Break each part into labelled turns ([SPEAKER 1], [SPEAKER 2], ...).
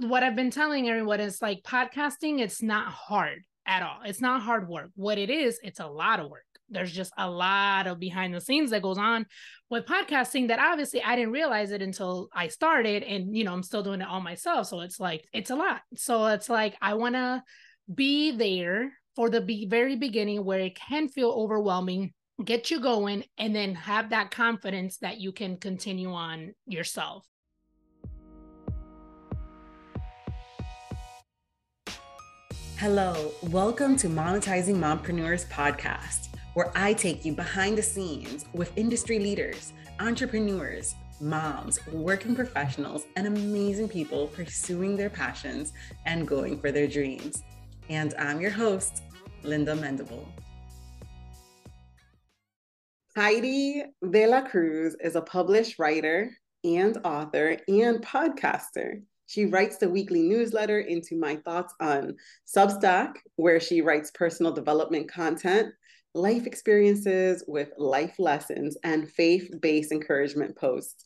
[SPEAKER 1] what I've been telling everyone is like podcasting, it's not hard at all. It's not hard work. What it is, it's a lot of work. There's just a lot of behind the scenes that goes on with podcasting that obviously I didn't realize it until I started and you know, I'm still doing it all myself. So it's like it's a lot. So it's like I want to be there for the be- very beginning where it can feel overwhelming get you going and then have that confidence that you can continue on yourself
[SPEAKER 2] Hello, welcome to Monetizing Mompreneurs podcast, where I take you behind the scenes with industry leaders, entrepreneurs, moms, working professionals, and amazing people pursuing their passions and going for their dreams. And I'm your host, Linda Mendible. Heidy de la Cruz is a published writer and author and podcaster. She writes the weekly newsletter into My Thoughts on Substack, where she writes personal development content, life experiences with life lessons, and faith based encouragement posts.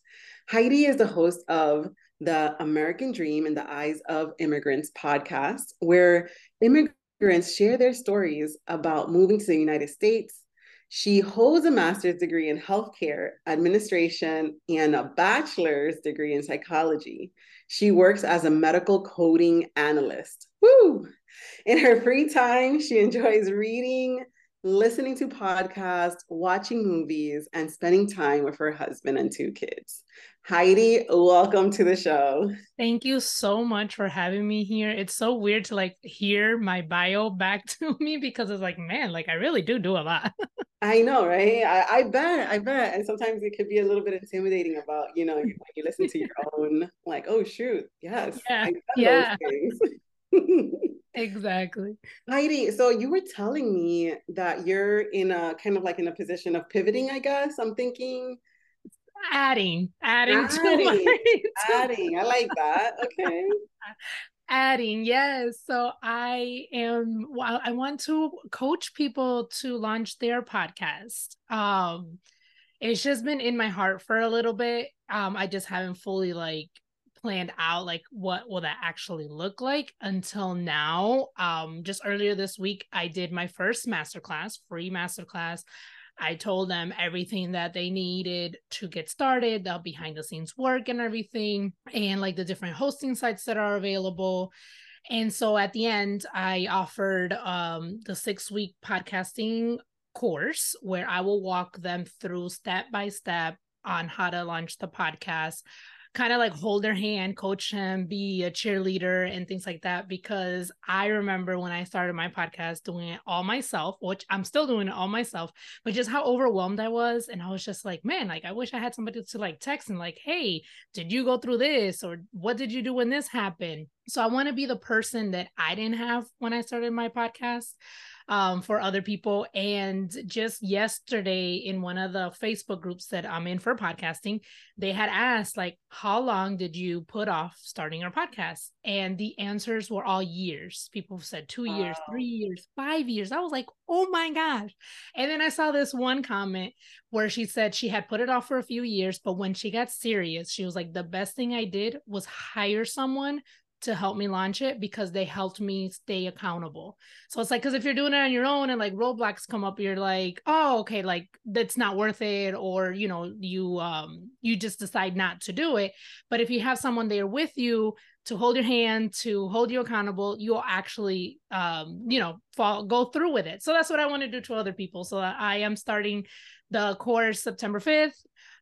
[SPEAKER 2] Heidy is the host of the American Dream in the Eyes of Immigrants podcast, where immigrants share their stories about moving to the United States, she holds a master's degree in healthcare administration and a bachelor's degree in psychology. She works as a medical coding analyst. Woo! In her free time, she enjoys reading, listening to podcasts, watching movies, and spending time with her husband and two kids. Heidy, welcome to the show.
[SPEAKER 1] Thank you so much for having me here. It's so weird to like hear my bio back to me because it's like, man, like I really do do a lot.
[SPEAKER 2] I know, right? I, I bet, I bet. And sometimes it could be a little bit intimidating about, you know, when you listen to your own, like, oh shoot, yes,
[SPEAKER 1] yeah, yeah. Exactly.
[SPEAKER 2] Heidy, so you were telling me that you're in a kind of like in a position of pivoting, I guess. I'm thinking
[SPEAKER 1] adding, adding,
[SPEAKER 2] adding, to my, adding. I like that. Okay.
[SPEAKER 1] adding yes so i am well i want to coach people to launch their podcast um it's just been in my heart for a little bit um i just haven't fully like planned out like what will that actually look like until now um just earlier this week i did my first masterclass free masterclass I told them everything that they needed to get started, the behind the scenes work and everything, and like the different hosting sites that are available. And so at the end, I offered um, the six week podcasting course where I will walk them through step by step on how to launch the podcast, kind of like hold their hand, coach him, be a cheerleader, and things like that. Because I remember when I started my podcast doing it all myself, which I'm still doing it all myself, but just how overwhelmed I was. And I was just like, man, like I wish I had somebody to like text and like, hey, did you go through this? Or what did you do when this happened? So I want to be the person that I didn't have when I started my podcast um, for other people. And just yesterday, in one of the Facebook groups that I'm in for podcasting, they had asked, like, how long did you put off starting your podcast? And the answers were all years. People said two years, three years, five years. I was like, oh my gosh. And then I saw this one comment where she said she had put it off for a few years, but when she got serious, she was like, the best thing I did was hire someone to help me launch it because they helped me stay accountable. So it's like because if you're doing it on your own and like roadblocks come up, you're like, oh, okay, like that's not worth it, or you know, you um you just decide not to do it. But if you have someone there with you to hold your hand, to hold you accountable, you'll actually um, you know, fall go through with it. So that's what I want to do to other people. So I am starting the course September 5th.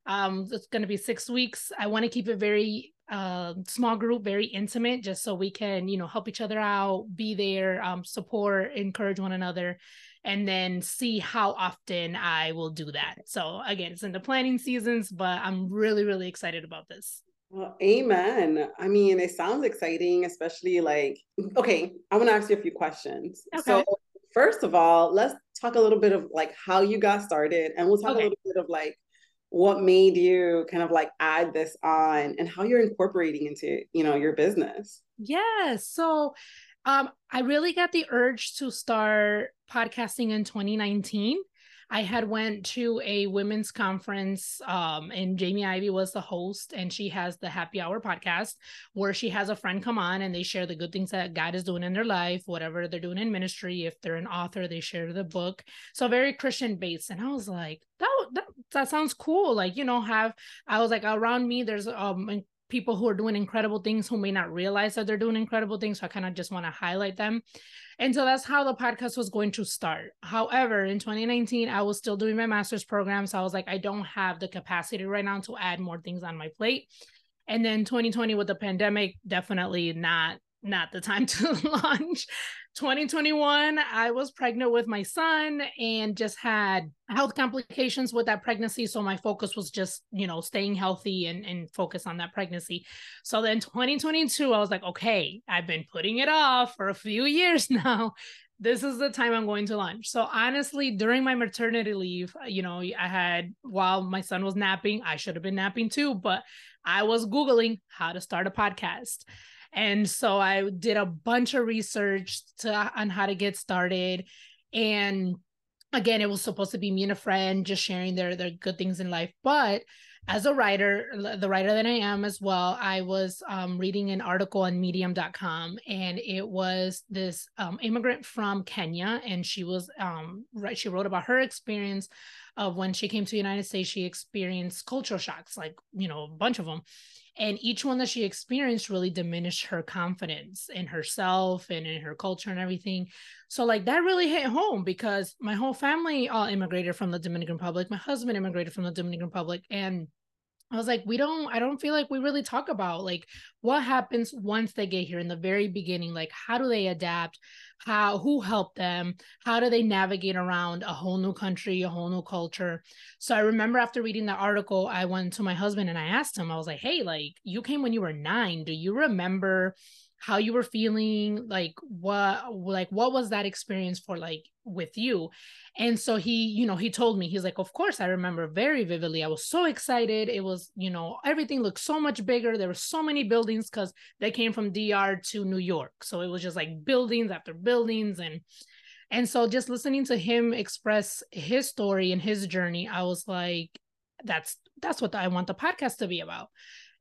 [SPEAKER 1] Um, it's going to be six weeks. I want to keep it very uh, small group, very intimate, just so we can, you know, help each other out, be there, um, support, encourage one another, and then see how often I will do that. So again, it's in the planning seasons, but I'm really, really excited about this.
[SPEAKER 2] Well, amen. I mean, it sounds exciting, especially like, okay, I want to ask you a few questions. Okay. So, first of all, let's talk a little bit of like how you got started, and we'll talk okay. a little bit of like what made you kind of like add this on and how you're incorporating into you know your business
[SPEAKER 1] yeah so um i really got the urge to start podcasting in 2019 I had went to a women's conference um, and Jamie Ivey was the host and she has the happy hour podcast where she has a friend come on and they share the good things that God is doing in their life, whatever they're doing in ministry. If they're an author, they share the book. So very Christian based. And I was like, that, that, that sounds cool. Like, you know, have, I was like, around me, there's um people who are doing incredible things who may not realize that they're doing incredible things. So I kind of just want to highlight them. And so that's how the podcast was going to start. However, in 2019, I was still doing my master's program. So I was like, I don't have the capacity right now to add more things on my plate. And then 2020 with the pandemic, definitely not not the time to launch. 2021, I was pregnant with my son and just had health complications with that pregnancy. So my focus was just, you know, staying healthy and, and focus on that pregnancy. So then 2022, I was like, okay, I've been putting it off for a few years now. This is the time I'm going to launch. So honestly, during my maternity leave, uh, you know, I had while my son was napping, I should have been napping too, but I was Googling how to start a podcast. And so I did a bunch of research to, on how to get started. And again, it was supposed to be me and a friend just sharing their, their good things in life. But as a writer, the writer that I am as well, I was um, reading an article on medium.com and it was this um, immigrant from Kenya. And she was, um, right, she wrote about her experience of when she came to the United States, she experienced cultural shocks, like, you know, a bunch of them and each one that she experienced really diminished her confidence in herself and in her culture and everything. So like that really hit home because my whole family all immigrated from the dominican republic. My husband immigrated from the dominican republic and I was like, we don't, I don't feel like we really talk about like what happens once they get here in the very beginning. Like, how do they adapt? How, who helped them? How do they navigate around a whole new country, a whole new culture? So I remember after reading the article, I went to my husband and I asked him, I was like, hey, like, you came when you were nine. Do you remember how you were feeling like what like what was that experience for like with you? And so he you know he told me he's like of course i remember very vividly. I was so excited. It was you know everything looked so much bigger. There were so many buildings because they came from dr to new york. So it was just like buildings after buildings. And and so just listening to him express his story and his journey i was like that's that's what i want the podcast to be about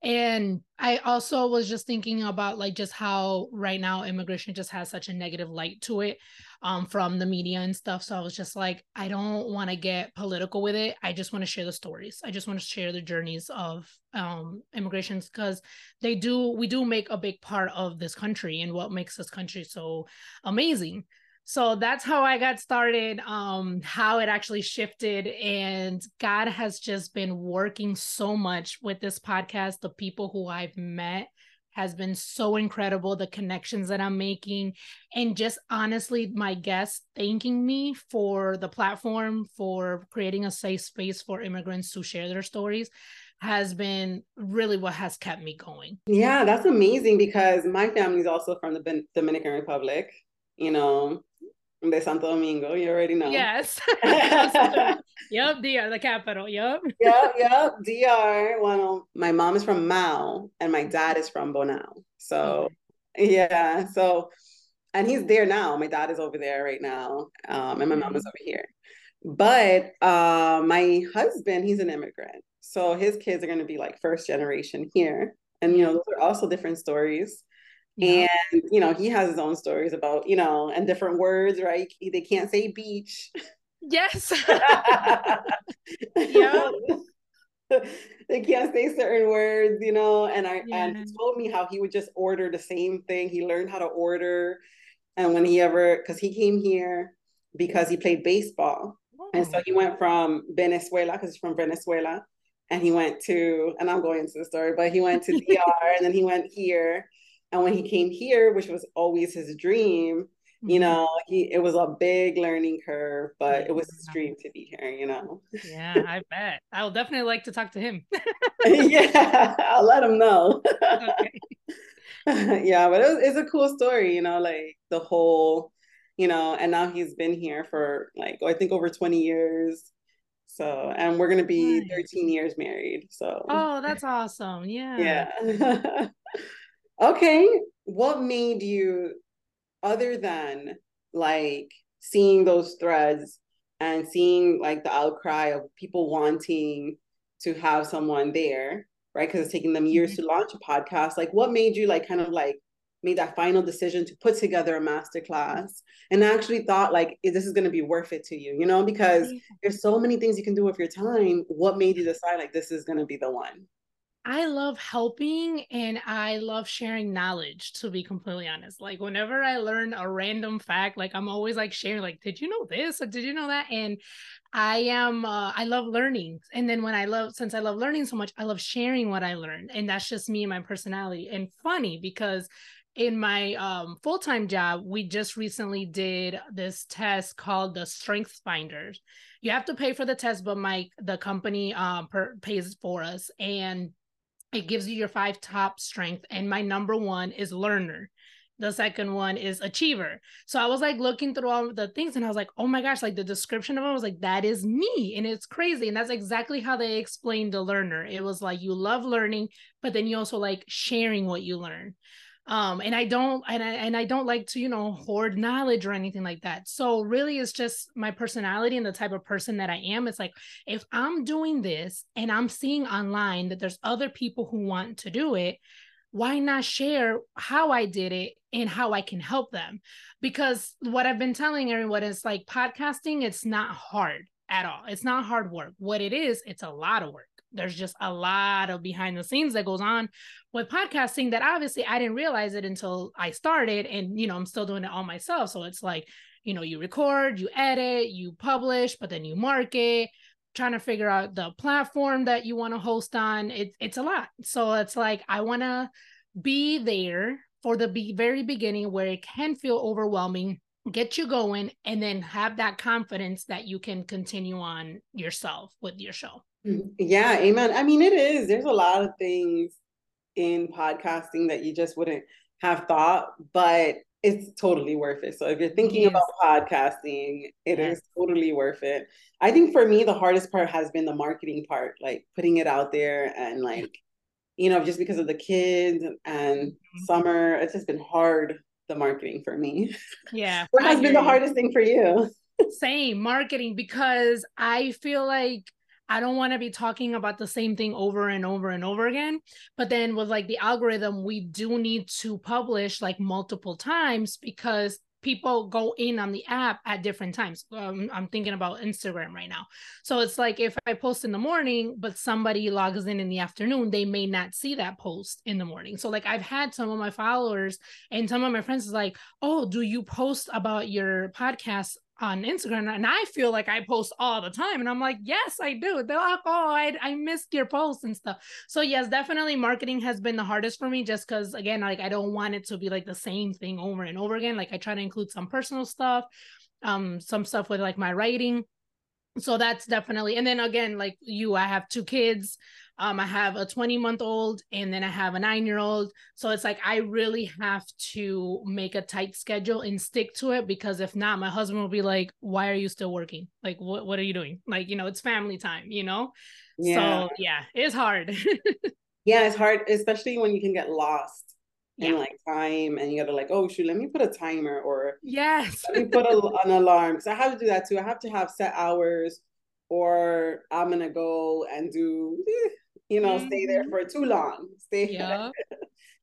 [SPEAKER 1] and I also was just thinking about like just how right now immigration just has such a negative light to it um, from the media and stuff. So I was just like, I don't want to get political with it. I just want to share the stories. I just want to share the journeys of um, immigrations because they do, we do make a big part of this country and what makes this country so amazing so that's how i got started um how it actually shifted and god has just been working so much with this podcast. The people who i've met has been so incredible the connections that i'm making and just honestly my guests thanking me for the platform for creating a safe space for immigrants to share their stories has been really what has kept me going.
[SPEAKER 2] Yeah that's amazing because my family is also from the dominican republic you know de Santo Domingo. You already know.
[SPEAKER 1] Yes. yep, DR, the capital. Yep.
[SPEAKER 2] yep, yep. DR. Well, my mom is from Mao and my dad is from Bonao. So, okay. yeah. So, and he's there now. My dad is over there right now. Um, and my mom is mm-hmm. over here. But uh, my husband, he's an immigrant. So his kids are going to be like first generation here. And, you know, those are also different stories. Yeah. And you know, he has his own stories about, you know, and different words, right? They can't say beach.
[SPEAKER 1] Yes.
[SPEAKER 2] yeah. they can't say certain words, you know. And I yeah. and he told me how he would just order the same thing. He learned how to order. And when he ever because he came here because he played baseball. Oh. And so he went from Venezuela, because he's from Venezuela. And he went to, and I'm going into the story, but he went to DR and then he went here and when he came here, which was always his dream, you mm-hmm. know, he it was a big learning curve, but it was his dream to be here, you know.
[SPEAKER 1] Yeah, I bet. I'll definitely like to talk to him.
[SPEAKER 2] yeah, I'll let him know. yeah, but it was, it's a cool story, you know, like the whole, you know, and now he's been here for like I think over 20 years. So, and we're gonna be nice. 13 years married. So,
[SPEAKER 1] oh, that's awesome. Yeah.
[SPEAKER 2] Yeah. Okay. What made you, other than like seeing those threads and seeing like the outcry of people wanting to have someone there, right? Because it's taking them years mm-hmm. to launch a podcast. Like, what made you like kind of like made that final decision to put together a masterclass and actually thought like this is going to be worth it to you you know because there's so many things you can do with your time what made you decide like this is going to be the one
[SPEAKER 1] I love helping and I love sharing knowledge to be completely honest. Like whenever I learn a random fact, like I'm always like sharing like did you know this or did you know that? And I am uh, I love learning. And then when I love since I love learning so much, I love sharing what I learned. And that's just me and my personality. And funny because in my um, full-time job we just recently did this test called the strengths finders you have to pay for the test but my the company um, per, pays for us and it gives you your five top strength and my number one is learner. The second one is achiever. So i was like looking through all the things and i was like oh my gosh like the description of it was like that is me and it's crazy and that's exactly how they explained the learner. It was like you love learning but then you also like sharing what you learn um and i don't and I, and I don't like to you know hoard knowledge or anything like that. So really it's just my personality and the type of person that i am. It's like if i'm doing this and i'm seeing online that there's other people who want to do it why not share how i did it and how i can help them? Because what i've been telling everyone is like podcasting it's not hard at all. It's not hard work. What it is it's a lot of work there's just a lot of behind the scenes that goes on with podcasting that obviously I didn't realize it until I started and you know I'm still doing it all myself. So it's like you know you record you edit you publish but then you market trying to figure out the platform that you want to host on. It, it's a lot. So it's like I want to be there for the be- very beginning where it can feel overwhelming get you going and then have that confidence that you can continue on yourself with your show.
[SPEAKER 2] Yeah, amen. I mean, it is. There's a lot of things in podcasting that you just wouldn't have thought, but it's totally worth it. So if you're thinking yes. about podcasting, it yes. is totally worth it. I think for me, the hardest part has been the marketing part, like putting it out there and like, you know, just because of the kids and mm-hmm. summer, it's just been hard, the marketing for me.
[SPEAKER 1] Yeah.
[SPEAKER 2] what has been the hardest thing for you?
[SPEAKER 1] Same marketing because I feel like I don't want to be talking about the same thing over and over and over again. But then with like the algorithm, we do need to publish like multiple times because people go in on the app at different times. Um, I'm thinking about Instagram right now. So it's like if I post in the morning, but somebody logs in in the afternoon, they may not see that post in the morning. So like I've had some of my followers and some of my friends is like, "Oh, do you post about your podcast on Instagram and I feel like I post all the time. And I'm like, yes, I do. They're like, oh, I, I missed your posts and stuff. So yes, definitely marketing has been the hardest for me just because again, like I don't want it to be like the same thing over and over again. Like I try to include some personal stuff, um, some stuff with like my writing. So that's definitely and then again, like you, I have two kids. Um, I have a 20 month old and then I have a nine year old. So it's like I really have to make a tight schedule and stick to it because if not, my husband will be like, Why are you still working? Like, what, what are you doing? Like, you know, it's family time, you know? Yeah. So yeah, it's hard.
[SPEAKER 2] yeah, it's hard, especially when you can get lost yeah. in like time and you gotta like, oh shoot, let me put a timer or
[SPEAKER 1] yes,
[SPEAKER 2] let me put a, an alarm. Because I have to do that too. I have to have set hours or I'm gonna go and do you know, mm-hmm. stay there mm-hmm. for too long. Stay yep.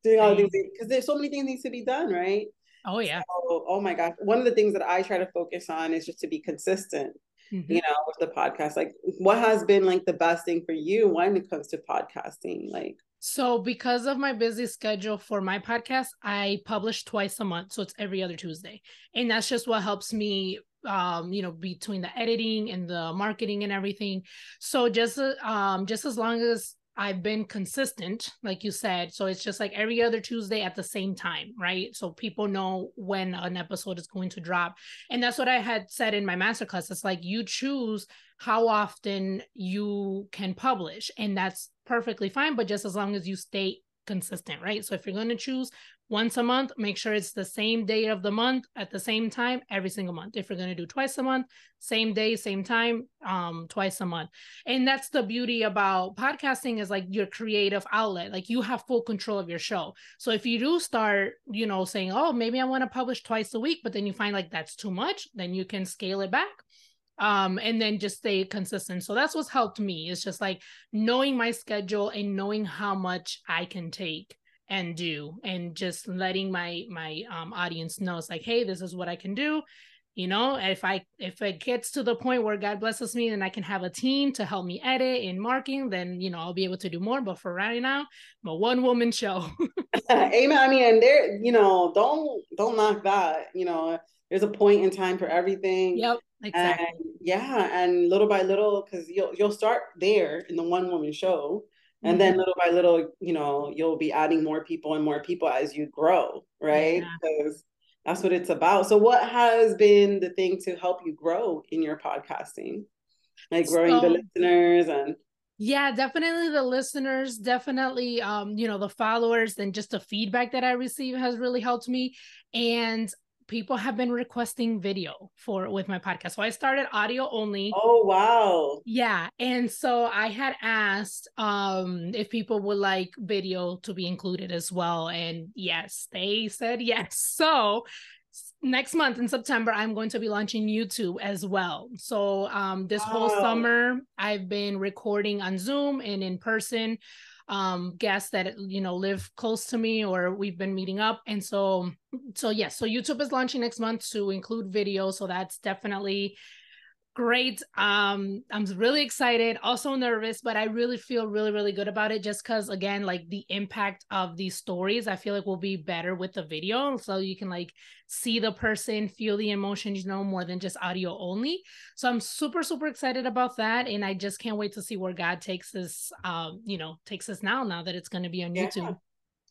[SPEAKER 2] doing all these things because there's so many things needs to be done, right?
[SPEAKER 1] Oh yeah.
[SPEAKER 2] So, oh my gosh. One of the things that I try to focus on is just to be consistent. Mm-hmm. You know, with the podcast. Like what has been like the best thing for you when it comes to podcasting? Like
[SPEAKER 1] so because of my busy schedule for my podcast, I publish twice a month. So it's every other Tuesday. And that's just what helps me um you know between the editing and the marketing and everything so just uh, um just as long as I've been consistent, like you said. So it's just like every other Tuesday at the same time, right? So people know when an episode is going to drop. And that's what I had said in my masterclass. It's like you choose how often you can publish, and that's perfectly fine, but just as long as you stay consistent, right? So if you're going to choose once a month, make sure it's the same day of the month at the same time every single month. If you're going to do twice a month, same day, same time, um, twice a month. And that's the beauty about podcasting is like your creative outlet. Like you have full control of your show. So if you do start, you know, saying, oh, maybe I want to publish twice a week, but then you find like that's too much, then you can scale it back um and then just stay consistent. So that's what's helped me. It's just like knowing my schedule and knowing how much i can take and do and just letting my my um audience know it's like hey this is what i can do. You know if i if it gets to the point where god blesses me and i can have a team to help me edit and marking then you know i'll be able to do more. But for right now i'm a one woman show.
[SPEAKER 2] Amen. I mean and there you know don't don't knock that. You know there's a point in time for everything.
[SPEAKER 1] Yep exactly
[SPEAKER 2] and yeah and little by little because you'll you'll start there in the one woman show and mm-hmm. then little by little you know you'll be adding more people and more people as you grow right because that's what it's about. So, what has been the thing to help you grow in your podcasting? Like growing so, the listeners and
[SPEAKER 1] yeah, definitely the listeners, definitely um, you know, the followers and just the feedback that I receive has really helped me. And people have been requesting video for with my podcast. So I started audio only.
[SPEAKER 2] Oh wow.
[SPEAKER 1] Yeah. And so I had asked um if people would like video to be included as well. And yes, they said yes. So next month in September, I'm going to be launching YouTube as well. So um this wow. whole summer I've been recording on Zoom and in person um, guests that you know live close to me or we've been meeting up. And so so yes so youtube is launching next month to include video. So that's definitely great. Um i'm really excited also nervous but i really feel really really good about it just because again like the impact of these stories i feel like will be better with the video. So you can like see the person feel the emotions you know more than just audio only. So i'm super super excited about that and i just can't wait to see where god takes us um you know takes us now now that it's going to be on yeah. youtube.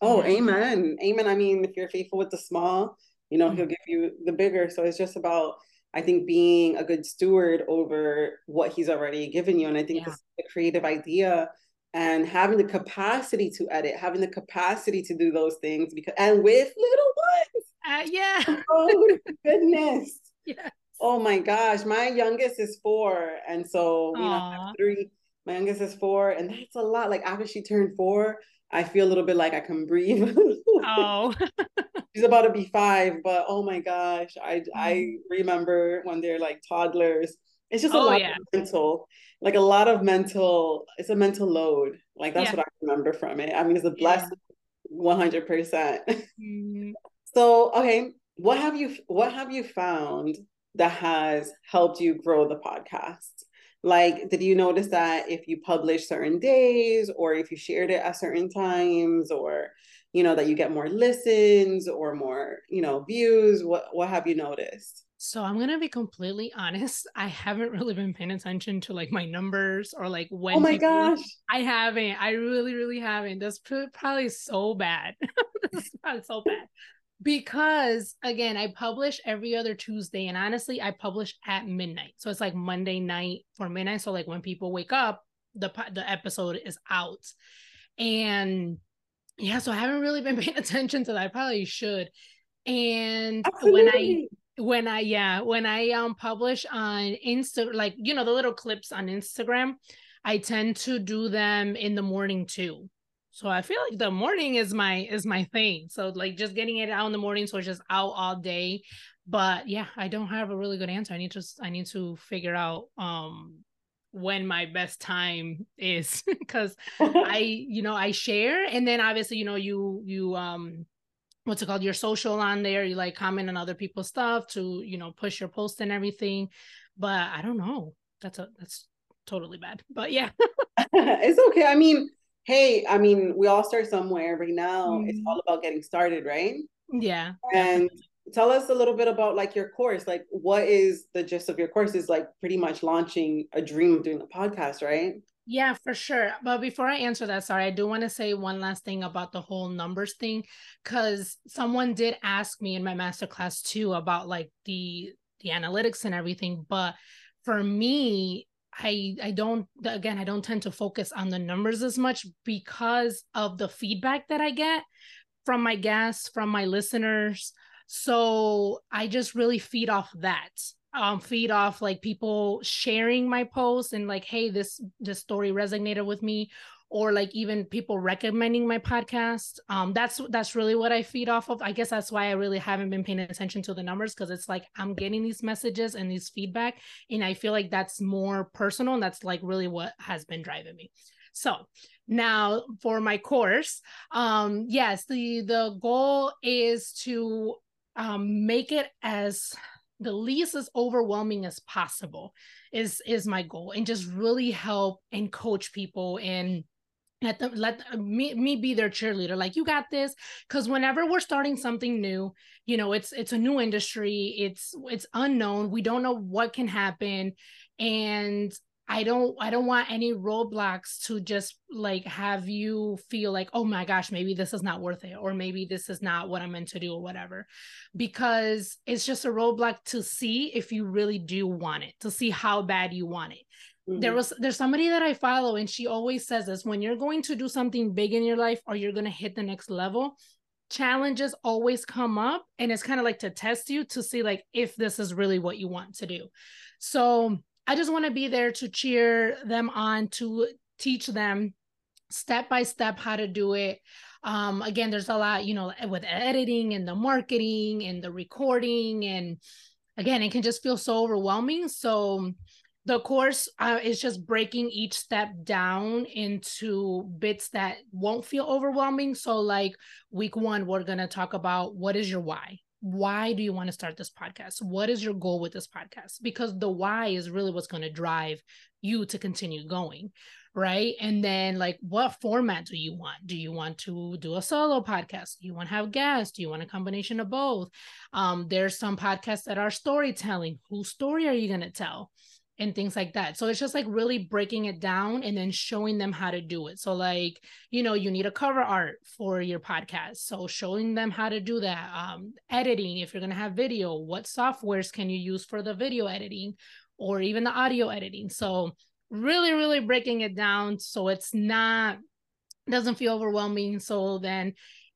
[SPEAKER 2] Oh yeah. amen. Amen. I mean if you're faithful with the small you know mm-hmm. he'll give you the bigger. So it's just about I think being a good steward over what he's already given you. And I think yeah. the creative idea and having the capacity to edit, having the capacity to do those things because and with little ones.
[SPEAKER 1] Uh, yeah.
[SPEAKER 2] Oh goodness. Yeah. Oh my gosh. My youngest is four. And so, you Aww. know, three. My youngest is four. And that's a lot. Like after she turned four, I feel a little bit like I can breathe.
[SPEAKER 1] oh.
[SPEAKER 2] She's about to be five, but oh my gosh, I I mm-hmm. remember when they're like toddlers. It's just a oh, lot yeah. of mental, like a lot of mental. It's a mental load. Like that's yeah. what I remember from it. I mean, it's a blessing, one hundred percent. Mm-hmm. So okay, what have you what have you found that has helped you grow the podcast? Like, did you notice that if you publish certain days or if you shared it at certain times or, you know, that you get more listens or more, you know, views? What what have you noticed?
[SPEAKER 1] So I'm gonna be completely honest. I haven't really been paying attention to like my numbers or like oh when.
[SPEAKER 2] Oh my people, gosh!
[SPEAKER 1] I haven't. I really, really haven't. That's probably so bad. That's probably so bad because again i publish every other tuesday and honestly i publish at midnight. So it's like monday night for midnight. So like when people wake up the the episode is out. And yeah so i haven't really been paying attention to that. I probably should. And Absolutely. when i when i yeah when i um publish on insta like you know the little clips on instagram i tend to do them in the morning too so I feel like the morning is my is my thing. So like just getting it out in the morning, so it's just out all day. But yeah, I don't have a really good answer. I need to I need to figure out um when my best time is because I you know I share and then obviously you know you you um what's it called? Your social on there. You like comment on other people's stuff to you know push your post and everything. But I don't know. That's a that's totally bad. But yeah.
[SPEAKER 2] It's okay. I mean hey, I mean, we all start somewhere. Right now, mm-hmm. it's all about getting started, right?
[SPEAKER 1] Yeah.
[SPEAKER 2] And tell us a little bit about like your course. Like, what is the gist of your course? Is like pretty much launching a dream of doing a podcast, right?
[SPEAKER 1] Yeah, for sure. But before I answer that, sorry, I do want to say one last thing about the whole numbers thing, because someone did ask me in my masterclass too about like the the analytics and everything. But for me, I I don't again I don't tend to focus on the numbers as much because of the feedback that I get from my guests, from my listeners. So I just really feed off that. Um, feed off like people sharing my posts and like, hey, this this story resonated with me, or like even people recommending my podcast um that's that's really what i feed off of. I guess that's why i really haven't been paying attention to the numbers because it's like i'm getting these messages and these feedback and i feel like that's more personal and that's like really what has been driving me. So now for my course um yes the the goal is to um make it as the least as overwhelming as possible is is my goal and just really help and coach people and let let uh, me me be their cheerleader like you got this. Because whenever we're starting something new you know it's it's a new industry it's it's unknown we don't know what can happen and I don't I don't want any roadblocks to just like have you feel like oh my gosh maybe this is not worth it or maybe this is not what I'm meant to do or whatever because it's just a roadblock to see if you really do want it to see how bad you want it mm-hmm. there was there's somebody that I follow and she always says this when you're going to do something big in your life or you're going to hit the next level challenges always come up and it's kind of like to test you to see like if this is really what you want to do so I just want to be there to cheer them on, to teach them step by step how to do it. Um, again, there's a lot, you know, with editing and the marketing and the recording. And again, it can just feel so overwhelming. So, the course uh, is just breaking each step down into bits that won't feel overwhelming. So, like week one, we're going to talk about what is your why? why do you want to start this podcast? What is your goal with this podcast? Because the why is really what's going to drive you to continue going. Right. And then, like, what format do you want? Do you want to do a solo podcast? Do you want to have guests? Do you want a combination of both? Um, there's some podcasts that are storytelling. Whose story are you going to tell? And things like that. So it's just like really breaking it down and then showing them how to do it. So like, you know, you need a cover art for your podcast. So showing them how to do that. Um, editing, if you're going to have video, what softwares can you use for the video editing or even the audio editing? So really, really breaking it down so it's not doesn't feel overwhelming. So then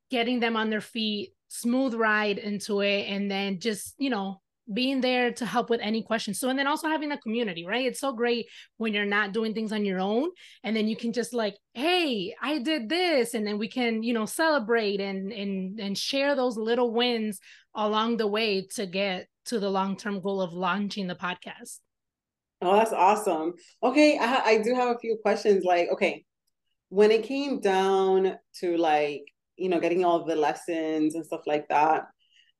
[SPEAKER 1] getting them on their feet, smooth ride into it, and then just, you know, being there to help with any questions. So, and then also having a community, right? It's so great when you're not doing things on your own and then you can just like, hey, I did this. And then we can, you know, celebrate and and and share those little wins along the way to get to the long-term goal of launching the podcast.
[SPEAKER 2] Oh, that's awesome. Okay, I, I do have a few questions. Like, okay, when it came down to like, you know, getting all the lessons and stuff like that,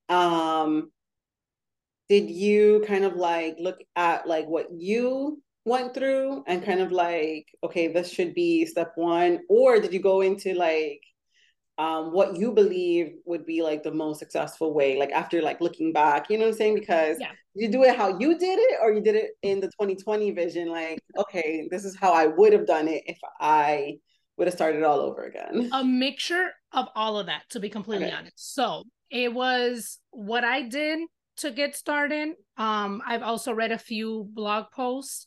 [SPEAKER 2] um, did you kind of like look at like what you went through and kind of like okay this should be step one? Or did you go into like um, what you believe would be like the most successful way like after like looking back? You know what i'm saying? Because yeah. you do it how you did it or you did it in the 2020 vision like okay this is how i would have done it if i would have started all over again?
[SPEAKER 1] A mixture of all of that to be completely okay. honest. So it was what i did to get started. Um, I've also read a few blog posts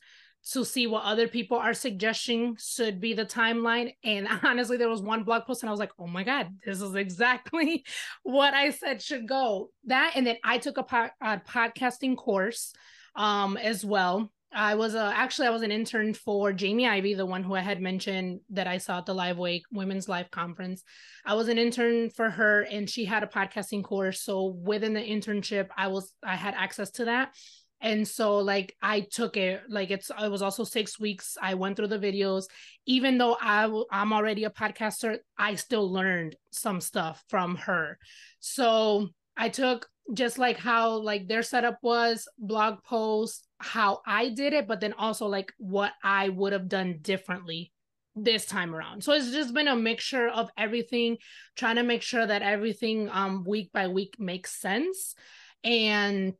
[SPEAKER 1] to see what other people are suggesting should be the timeline. And honestly, there was one blog post and I was like, oh my God, this is exactly what I said should go. That, and then I took a, po- a podcasting course um, as well. I was uh, actually I was an intern for Jamie Ivey, the one who I had mentioned that I saw at the Live Wake Women's Life Conference. I was an intern for her, and she had a podcasting course. So within the internship, I was I had access to that, and so like I took it. Like it's it was also six weeks. I went through the videos. Even though I I'm already a podcaster, I still learned some stuff from her. So I took just like how like their setup was blog posts how i did it but then also like what i would have done differently this time around. So it's just been a mixture of everything trying to make sure that everything um week by week makes sense. And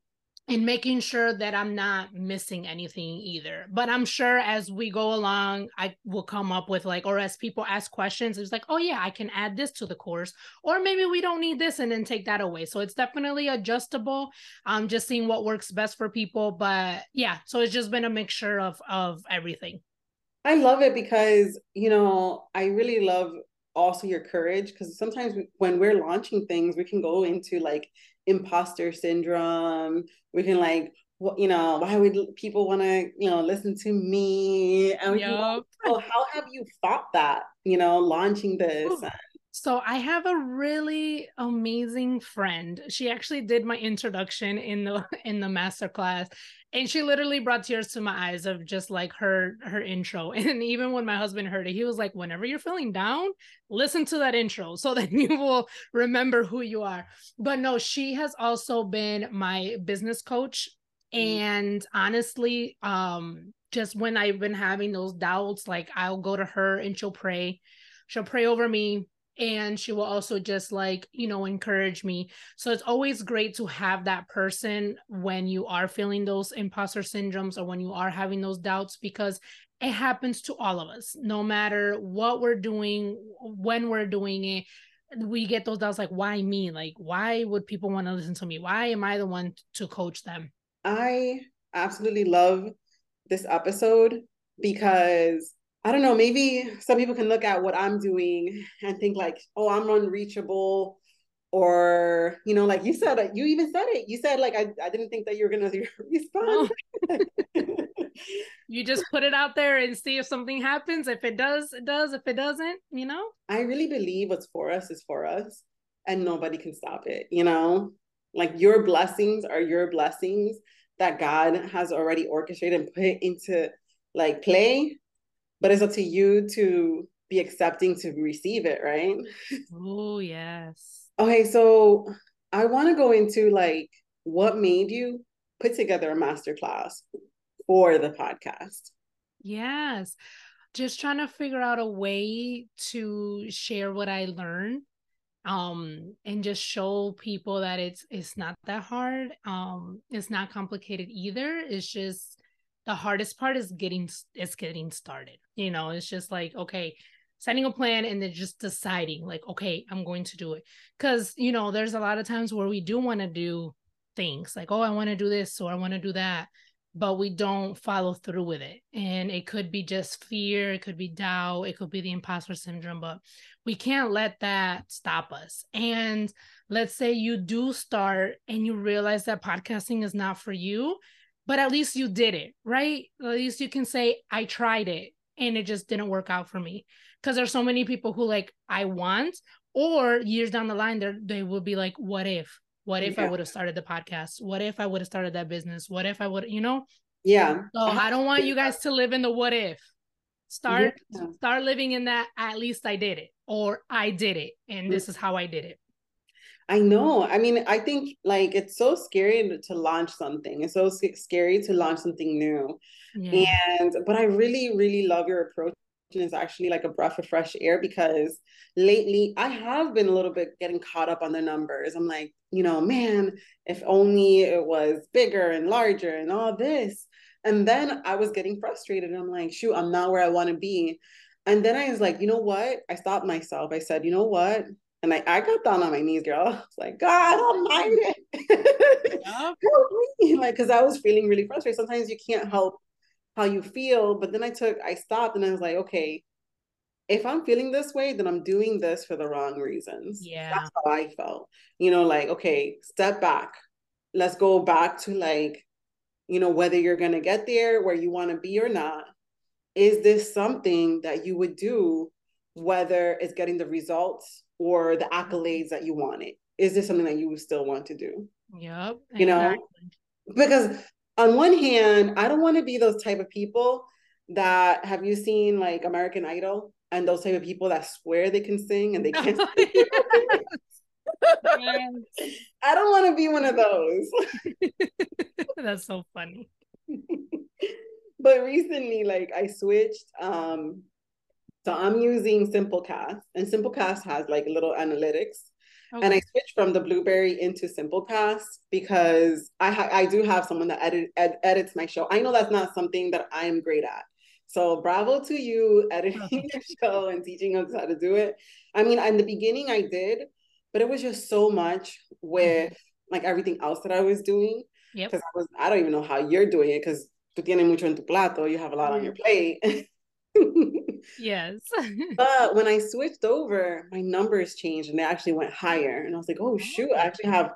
[SPEAKER 1] and making sure that I'm not missing anything either. But I'm sure as we go along, I will come up with like, or as people ask questions, it's like, oh yeah, I can add this to the course, or maybe we don't need this and then take that away. So it's definitely adjustable. I'm just seeing what works best for people. But yeah, so it's just been a mixture of of everything.
[SPEAKER 2] I love it because you know I really love also your courage because sometimes when we're launching things, we can go into like imposter syndrome. We can like you know, why would people want to, you know, listen to me? And yep. so how have you fought that, you know, launching this?
[SPEAKER 1] So I have a really amazing friend. She actually did my introduction in the in the master class and she literally brought tears to my eyes of just like her her intro. And even when my husband heard it, he was like, "Whenever you're feeling down, listen to that intro so that you will remember who you are." But no, she has also been my business coach mm-hmm. and honestly, um just when I've been having those doubts, like I'll go to her and she'll pray. She'll pray over me and she will also just like you know encourage me. So it's always great to have that person when you are feeling those imposter syndromes or when you are having those doubts because it happens to all of us. No matter what we're doing when we're doing it we get those doubts like why me? Like why would people want to listen to me? Why am i the one to coach them?
[SPEAKER 2] I absolutely love this episode because I don't know, maybe some people can look at what I'm doing and think like, oh, I'm unreachable. Or, you know, like you said, you even said it. You said, like, I, I didn't think that you were going to respond. Oh.
[SPEAKER 1] you just put it out there and see if something happens. If it does, it does. If it doesn't, you know?
[SPEAKER 2] I really believe what's for us is for us and nobody can stop it, you know? Like your blessings are your blessings that God has already orchestrated and put into like play but it's up to you to be accepting to receive it, right?
[SPEAKER 1] Oh, yes.
[SPEAKER 2] Okay, so I want to go into like what made you put together a masterclass for the podcast.
[SPEAKER 1] Yes. Just trying to figure out a way to share what I learned um and just show people that it's it's not that hard um it's not complicated either it's just the hardest part is getting is getting started you know it's just like okay setting a plan and then just deciding like okay i'm going to do it. Because you know there's a lot of times where we do want to do things like oh i want to do this or i want to do that but we don't follow through with it. And it could be just fear it could be doubt it could be the imposter syndrome but we can't let that stop us. And let's say you do start and you realize that podcasting is not for you but at least you did it, right? At least you can say, I tried it and it just didn't work out for me. Because there's so many people who like, I want, or years down the line, they they will be like, what if? What if yeah. I would have started the podcast? What if I would have started that business? What if I would, you know?
[SPEAKER 2] Yeah.
[SPEAKER 1] So I don't want you guys to live in the what if. Start yeah. start living in that at least I did it or I did it and mm. this is how I did it.
[SPEAKER 2] I know. I mean, I think like it's so scary to launch something. It's so scary to launch something new. Yeah. And but I really, really love your approach. And it's actually like a breath of fresh air because lately I have been a little bit getting caught up on the numbers. I'm like, you know, man, if only it was bigger and larger and all this. And then I was getting frustrated. I'm like, shoot, I'm not where I want to be. And then I was like, you know what? I stopped myself. I said, you know what? And I, I got down on my knees, girl. I was like, God almighty. Help me. Like, because I was feeling really frustrated. Sometimes you can't help how you feel. But then I took, I stopped and I was like, okay, if I'm feeling this way, then I'm doing this for the wrong reasons.
[SPEAKER 1] Yeah.
[SPEAKER 2] That's how I felt. You know, like, okay, step back. Let's go back to like, you know, whether you're going to get there where you want to be or not. Is this something that you would do, whether it's getting the results or the accolades that you wanted? Is this something that you would still want to do?
[SPEAKER 1] Yep.
[SPEAKER 2] You know, because on one hand, I don't want to be those type of people that have you seen like American Idol and those type of people that swear they can sing and they can't. I don't want to be one of those.
[SPEAKER 1] That's so funny.
[SPEAKER 2] but recently, like I switched um so I'm using Simplecast, and Simplecast has like little analytics. Okay. And I switched from the Blubrry into Simplecast because I ha- I do have someone that edit- ed- edits my show. I know that's not something that I am great at. So bravo to you editing your show and teaching us how to do it. I mean, in the beginning I did, but it was just so much with mm-hmm. like everything else that I was doing.
[SPEAKER 1] Because
[SPEAKER 2] yep. I was I don't even know how you're doing it because tú tienes mucho en tu plato, you have a lot on your plate.
[SPEAKER 1] yes.
[SPEAKER 2] but when I switched over, my numbers changed and they actually went higher. And I was like, oh, oh shoot, I actually have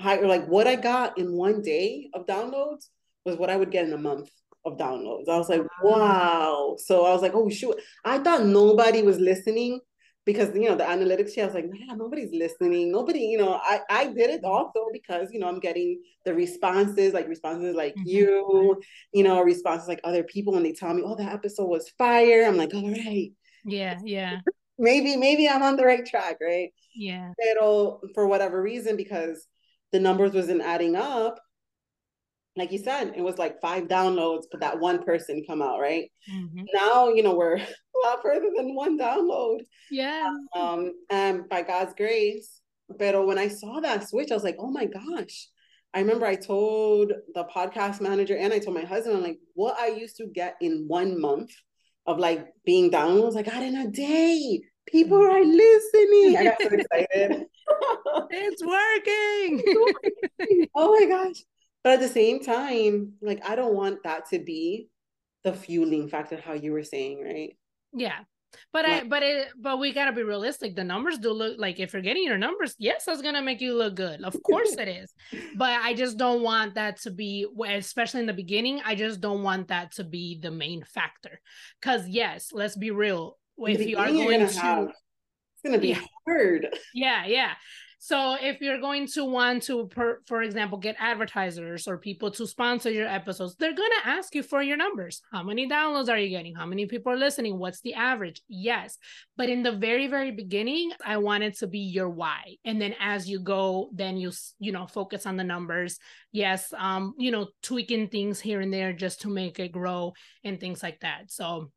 [SPEAKER 2] higher like what I got in one day of downloads was what I would get in a month of downloads. I was like, wow. So I was like, oh shoot. I thought nobody was listening because you know the analytics I was like, man, nobody's listening. Nobody, you know, I I did it mm-hmm. also because you know I'm getting the responses, like responses like mm-hmm. you, you know, responses like other people when they tell me, oh, that episode was fire. I'm like, all right.
[SPEAKER 1] Yeah, yeah.
[SPEAKER 2] maybe, maybe I'm on the right track, right?
[SPEAKER 1] Yeah.
[SPEAKER 2] But for whatever reason, because the numbers wasn't adding up, like you said, it was like five downloads, but that one person come out, right? Mm-hmm. Now, you know, we're lot further than one download.
[SPEAKER 1] Yeah.
[SPEAKER 2] Um, and by God's grace, but when I saw that switch, I was like, oh my gosh. I remember I told the podcast manager and I told my husband, I'm like, what I used to get in one month of like being downloads, I got in a day. People are listening. I got so excited.
[SPEAKER 1] it's working.
[SPEAKER 2] oh my gosh. But at the same time, like I don't want that to be the fueling factor, how you were saying, right?
[SPEAKER 1] Yeah. But like, I but it but we gotta be realistic. The numbers do look like if you're getting your numbers, yes, that's gonna make you look good. Of course it is. But I just don't want that to be especially in the beginning, I just don't want that to be the main factor. Cause yes, let's be real. If you are going to have,
[SPEAKER 2] it's gonna be yeah. hard.
[SPEAKER 1] Yeah, yeah. So if you're going to want to, per, for example, get advertisers or people to sponsor your episodes, they're going to ask you for your numbers. How many downloads are you getting? How many people are listening? What's the average? Yes. But in the very, very beginning, I want it to be your why. And then as you go, then you, you know, focus on the numbers. Yes. Um, you know, tweaking things here and there just to make it grow and things like that. So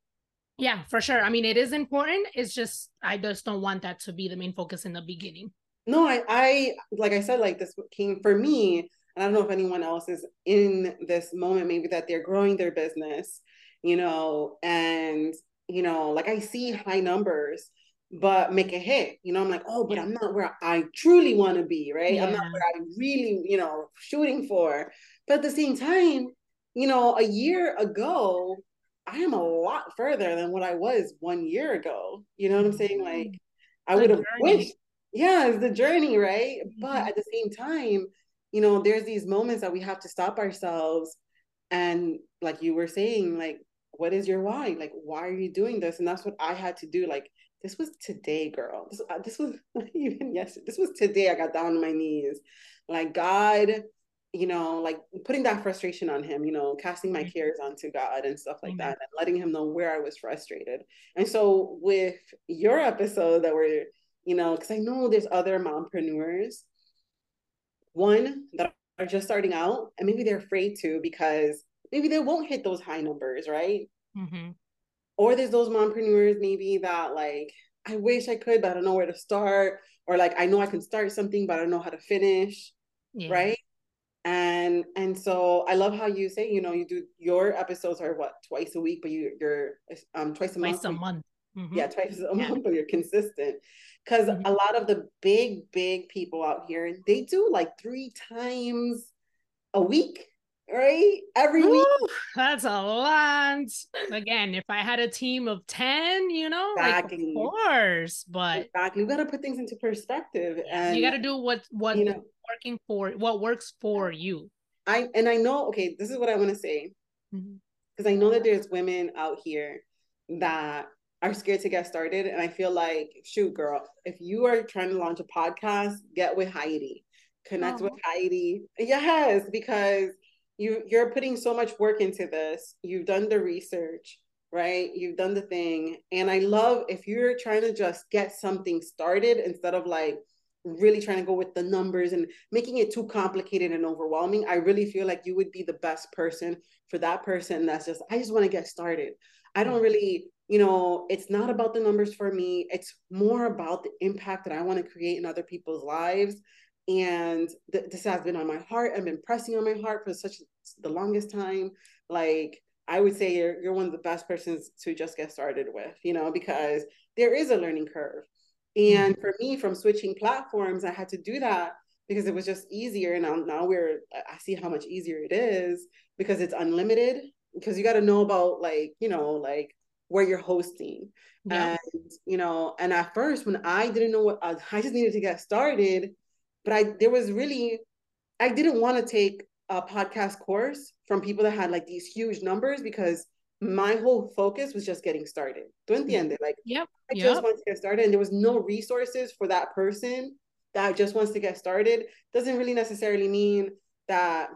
[SPEAKER 1] yeah, for sure. I mean, it is important. It's just, I just don't want that to be the main focus in the beginning
[SPEAKER 2] no i i like i said like this came for me and i don't know if anyone else is in this moment maybe that they're growing their business you know and you know like i see high numbers but make a hit you know i'm like oh but i'm not where i truly want to be right? Yeah. i'm not where i really you know shooting for. But at the same time you know a year ago i am a lot further than what i was one year ago you know what i'm saying? Like mm-hmm. i would have wished yeah it's the journey right? Mm-hmm. but at the same time you know there's these moments that we have to stop ourselves and like you were saying like what is your why? Like why are you doing this? And that's what i had to do. Like this was today girl. This, uh, this was even yesterday this was today i got down on my knees. Like god you know like putting that frustration on him you know casting my mm-hmm. cares onto god and stuff like mm-hmm. that and letting him know where i was frustrated. And so with your episode that we're you know, because I know there's other mompreneurs, one that are just starting out and maybe they're afraid to because maybe they won't hit those high numbers, right? Mm-hmm. Or there's those mompreneurs maybe that like, I wish I could, but I don't know where to start. Or like, I know I can start something, but I don't know how to finish. Yeah. Right. And and so I love how you say, you know, you do your episodes are what twice a week, but you you're um twice a
[SPEAKER 1] twice
[SPEAKER 2] month.
[SPEAKER 1] Twice a month.
[SPEAKER 2] Mm-hmm. Yeah, twice a month, but you're consistent because mm-hmm. a lot of the big big people out here they do like three times a week right every Ooh, week
[SPEAKER 1] that's a lot again if i had a team of 10 you know exactly. like of course but
[SPEAKER 2] exactly we got to put things into perspective and
[SPEAKER 1] you got to do what what you know working for what works for you
[SPEAKER 2] i and i know okay this is what i want to say because mm-hmm. i know that there's women out here that are scared to get started. And I feel like, shoot, girl, if you are trying to launch a podcast, get with Heidy. Connect oh. with Heidy. Yes, because you you're putting so much work into this. You've done the research, right? You've done the thing. And I love if you're trying to just get something started instead of like really trying to go with the numbers and making it too complicated and overwhelming. I really feel like you would be the best person for that person that's just, I just want to get started. I don't mm. really you know, it's not about the numbers for me. It's more about the impact that I want to create in other people's lives. And th- this has been on my heart. I've been pressing on my heart for such the longest time. Like I would say you're you're one of the best persons to just get started with, you know, because there is a learning curve. And mm-hmm. for me, from switching platforms, I had to do that because it was just easier. And now, now we're I see how much easier it is because it's unlimited. Because you got to know about like, you know, like where you're hosting. Yeah. And you know, and at first when I didn't know what I, I just needed to get started, but I there was really I didn't want to take a podcast course from people that had like these huge numbers because my whole focus was just getting started. Do mm-hmm. entiende? Like,
[SPEAKER 1] yep,
[SPEAKER 2] I
[SPEAKER 1] yep.
[SPEAKER 2] just want to get started, and there was no resources for that person that just wants to get started. Doesn't really necessarily mean that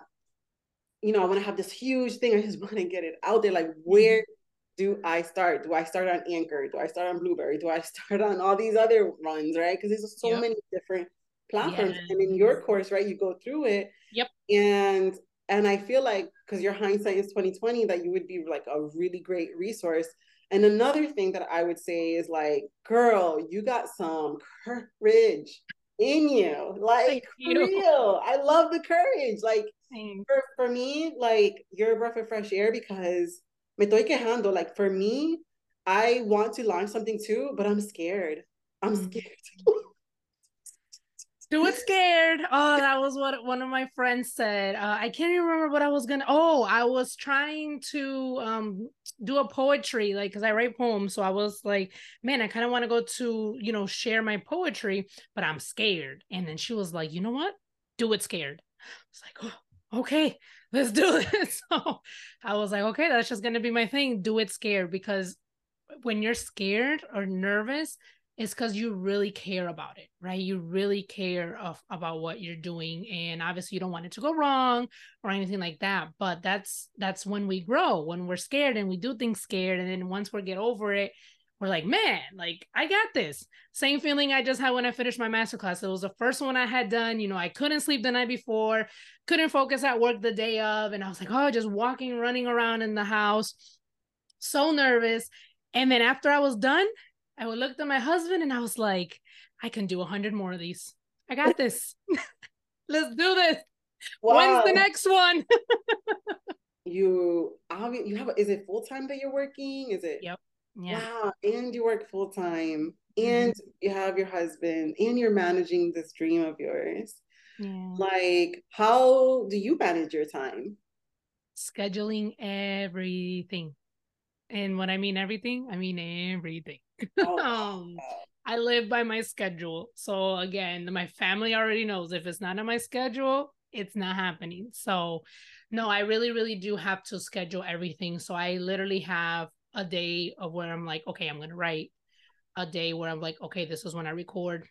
[SPEAKER 2] you know I want to have this huge thing. I just want to get it out there. Like, where mm-hmm. Do I start? Do I start on Anchor? Do I start on Blubrry? Do I start on all these other ones, Right? Because there's so yep. many different platforms, yes. and in your course, right, you go through it.
[SPEAKER 1] Yep.
[SPEAKER 2] And and I feel like because your hindsight is 2020, that you would be like a really great resource. And another thing that I would say is like, girl, you got some courage in you. Like you. real. I love the courage. Like for, for me, like you're a breath of fresh air because me estoy quejando. Like for me, I want to launch something too, but I'm scared. I'm mm. scared.
[SPEAKER 1] do it scared. Oh, that was what one of my friends said. Uh, I can't even remember what I was gonna. Oh, I was trying to um do a poetry, like because I write poems. So I was like, man, I kind of want to go to you know share my poetry, but I'm scared. And then she was like, you know what? Do it scared. It's like, oh, okay, let's do it. So I was like, okay, that's just gonna be my thing. Do it scared because when you're scared or nervous, it's because you really care about it, right? You really care of about what you're doing, and obviously you don't want it to go wrong or anything like that. But that's that's when we grow, when we're scared and we do things scared, and then once we get over it, we're like, man, like I got this. Same feeling I just had when I finished my masterclass. It was the first one I had done. You know, I couldn't sleep the night before, couldn't focus at work the day of, and I was like, oh, just walking, running around in the house, so nervous. And then after I was done, I looked at my husband and I was like, I can do a hundred more of these. I got this. Let's do this. Wow. When's the next one?
[SPEAKER 2] you you have is it full time that you're working? Is it?
[SPEAKER 1] Yep. Yeah.
[SPEAKER 2] Wow. And you work full time mm-hmm. and you have your husband and you're managing this dream of yours. Yeah. Like, how do you manage your time?
[SPEAKER 1] Scheduling everything. And when I mean everything, I mean everything. Oh. um, I live by my schedule. So again, my family already knows if it's not on my schedule, it's not happening. So no, I really, really do have to schedule everything. So I literally have a day of where I'm like, okay, I'm gonna write. A day where I'm like, okay, this is when I record.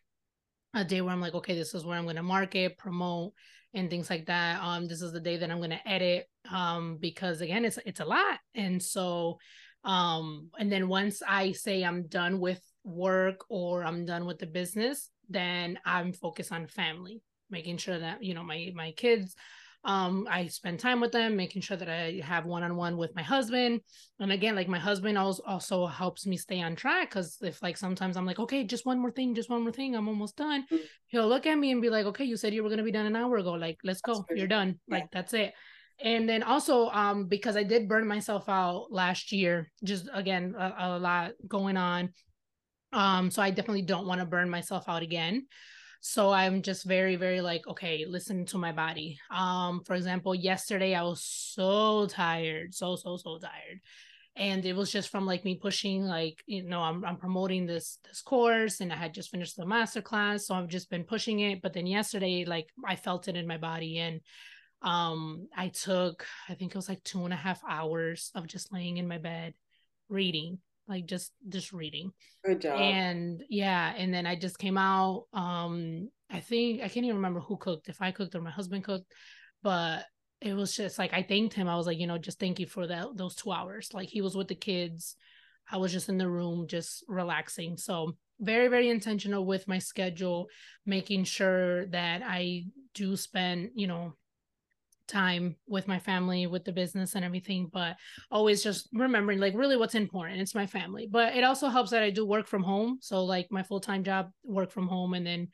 [SPEAKER 1] A day where I'm like, okay, this is where I'm gonna market, promote, and things like that. Um, this is the day that I'm gonna edit. Um, because again, it's it's a lot, and so um and then once i say i'm done with work or i'm done with the business then i'm focused on family making sure that you know my my kids um i spend time with them making sure that i have one-on-one with my husband. And again like my husband also also helps me stay on track because if like sometimes i'm like okay just one more thing just one more thing i'm almost done. Mm-hmm. he'll look at me and be like okay you said you were going to be done an hour ago like let's go you're done yeah. like that's it. And then also um because i did burn myself out last year just again a, a lot going on um so i definitely don't want to burn myself out again so i'm just very very like okay listen to my body. Um for example yesterday i was so tired so so so tired. And it was just from like me pushing like you know I'm, I'm promoting this this course and i had just finished the master class so i've just been pushing it. But then yesterday like i felt it in my body and um i took i think it was like two and a half hours of just laying in my bed reading like just just reading.
[SPEAKER 2] Good job.
[SPEAKER 1] And yeah and then i just came out um i think i can't even remember who cooked if i cooked or my husband cooked but it was just like i thanked him. I was like you know just thank you for that those two hours. Like he was with the kids. I was just in the room just relaxing. So very very intentional with my schedule making sure that i do spend you know time with my family with the business and everything but always just remembering like really what's important it's my family. But it also helps that i do work from home so like my full-time job work from home and then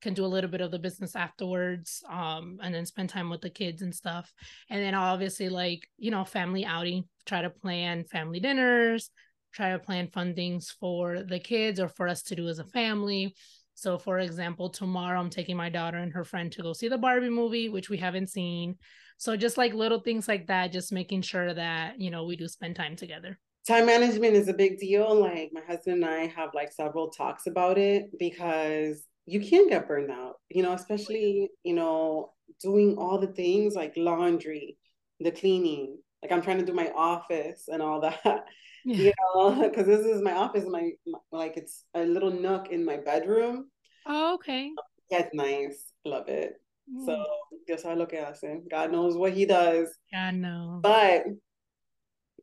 [SPEAKER 1] can do a little bit of the business afterwards um and then spend time with the kids and stuff. And then obviously like you know family outing try to plan family dinners try to plan fun things for the kids or for us to do as a family so, for example, tomorrow I'm taking my daughter and her friend to go see the Barbie movie, which we haven't seen. So, just like little things like that, just making sure that, you know, we do spend time together.
[SPEAKER 2] Time management is a big deal. Like, my husband and I have like several talks about it because you can get burned out, you know, especially, you know, doing all the things like laundry, the cleaning. Like I'm trying to do my office and all that. Yeah. You know, because this is my office, my, my like it's a little nook in my bedroom.
[SPEAKER 1] Oh, okay.
[SPEAKER 2] Yeah, it's nice. Love it. Mm. So Dios sabe lo que hace. God knows what he does.
[SPEAKER 1] God knows.
[SPEAKER 2] But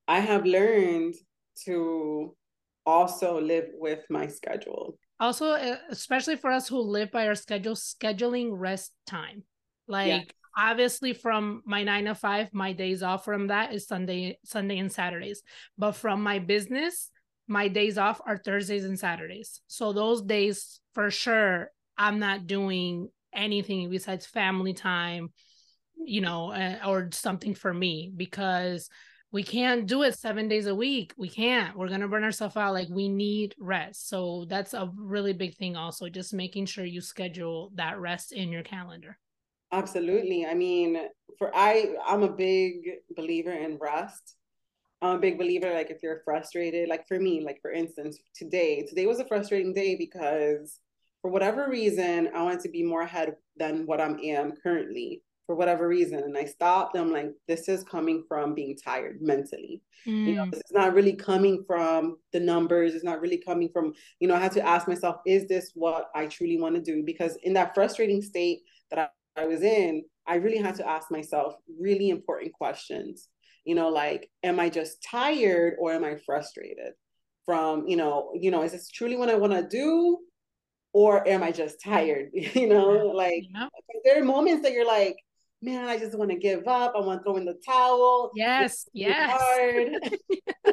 [SPEAKER 2] I have learned to also live with my schedule.
[SPEAKER 1] Also, especially for us who live by our schedule, scheduling rest time. Like yeah. obviously from my nine to five, my days off from that is Sunday, Sunday and Saturdays. But from my business, my days off are Thursdays and Saturdays. So those days for sure, I'm not doing anything besides family time, you know, uh, or something for me because we can't do it seven days a week. We can't. We're gonna burn ourselves out. Like we need rest. So that's a really big thing. Also, just making sure you schedule that rest in your calendar.
[SPEAKER 2] Absolutely. I mean, for I, I'm a big believer in rest. I'm a big believer. Like if you're frustrated, like for me, like for instance, today, today was a frustrating day because for whatever reason, I wanted to be more ahead than what I am currently for whatever reason. And I stopped. I'm like, this is coming from being tired mentally. Mm. You know, mm. is not really coming from the numbers. It's not really coming from, you know, I had to ask myself, is this what I truly want to do? Because in that frustrating state that I, I was in, I really had to ask myself really important questions. You know, like, am I just tired or am I frustrated? From, you know, you know, is this truly what I want to do? Or am I just tired? you know, like yeah. there are moments that you're like, man, I just want to give up. I want to throw in the towel.
[SPEAKER 1] Yes, yes.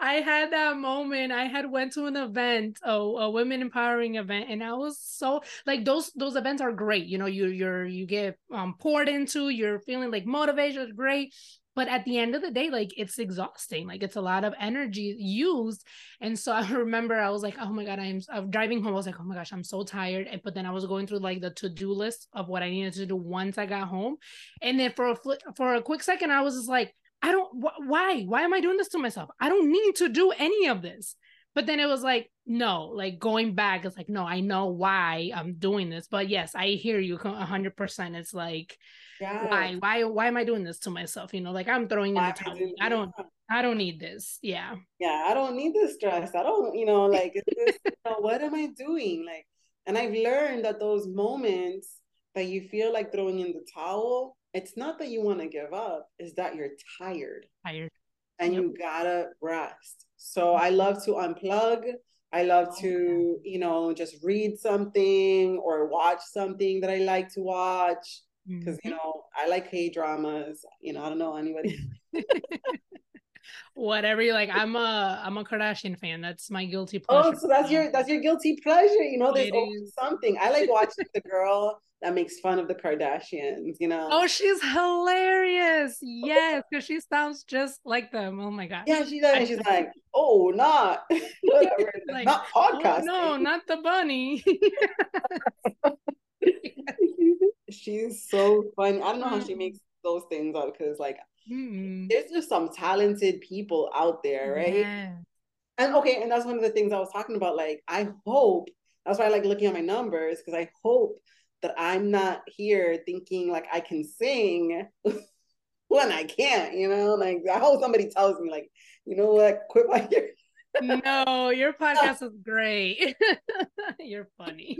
[SPEAKER 1] I had that moment. I had went to an event, a, a women empowering event, and I was so like those those events are great. You know, you you're you get um poured into. You're feeling like motivation, is great but at the end of the day like it's exhausting like it's a lot of energy used and so i remember i was like oh my god i'm, I'm driving home i was like oh my gosh i'm so tired and but then i was going through like the to-do list of what i needed to do once i got home and then for a for a quick second i was just like i don't wh- why? Why am i doing this to myself? I don't need to do any of this. But then it was like no like going back it's like no i know why i'm doing this. But yes i hear you 100% it's like yes. why why why am i doing this to myself? You know like i'm throwing in the towel. i don't i don't need this. Yeah.
[SPEAKER 2] Yeah i don't need this stress. I don't you know like this, you know, what am i doing? Like and i've learned that those moments that you feel like throwing in the towel it's not that you want to give up it's that you're tired
[SPEAKER 1] tired
[SPEAKER 2] and yep. you gotta rest so i love to unplug I love oh, to, you know, just read something or watch something that I like to watch because mm-hmm. you know I like K dramas. You know, I don't know anybody.
[SPEAKER 1] Whatever you like, I'm a I'm a Kardashian fan. That's my guilty
[SPEAKER 2] oh, pleasure. Oh, so that's your that's your guilty pleasure. You know, there's always something. I like watching the girl that makes fun of the Kardashians. You know.
[SPEAKER 1] Oh, she's hilarious. Yes, because she sounds just like them. Oh my god.
[SPEAKER 2] Yeah, she does. she's like, oh, not whatever, like, not podcast.
[SPEAKER 1] Oh, no, not the bunny
[SPEAKER 2] she's so funny. I don't know how she makes those things up because like mm-hmm. there's just some talented people out there, right? Yeah. And okay, and that's one of the things I was talking about. Like, I hope that's why I like looking at my numbers because I hope that I'm not here thinking like I can sing when I can't, you know. Like I hope somebody tells me, like, you know what, quit my
[SPEAKER 1] no, your podcast is great. You're funny.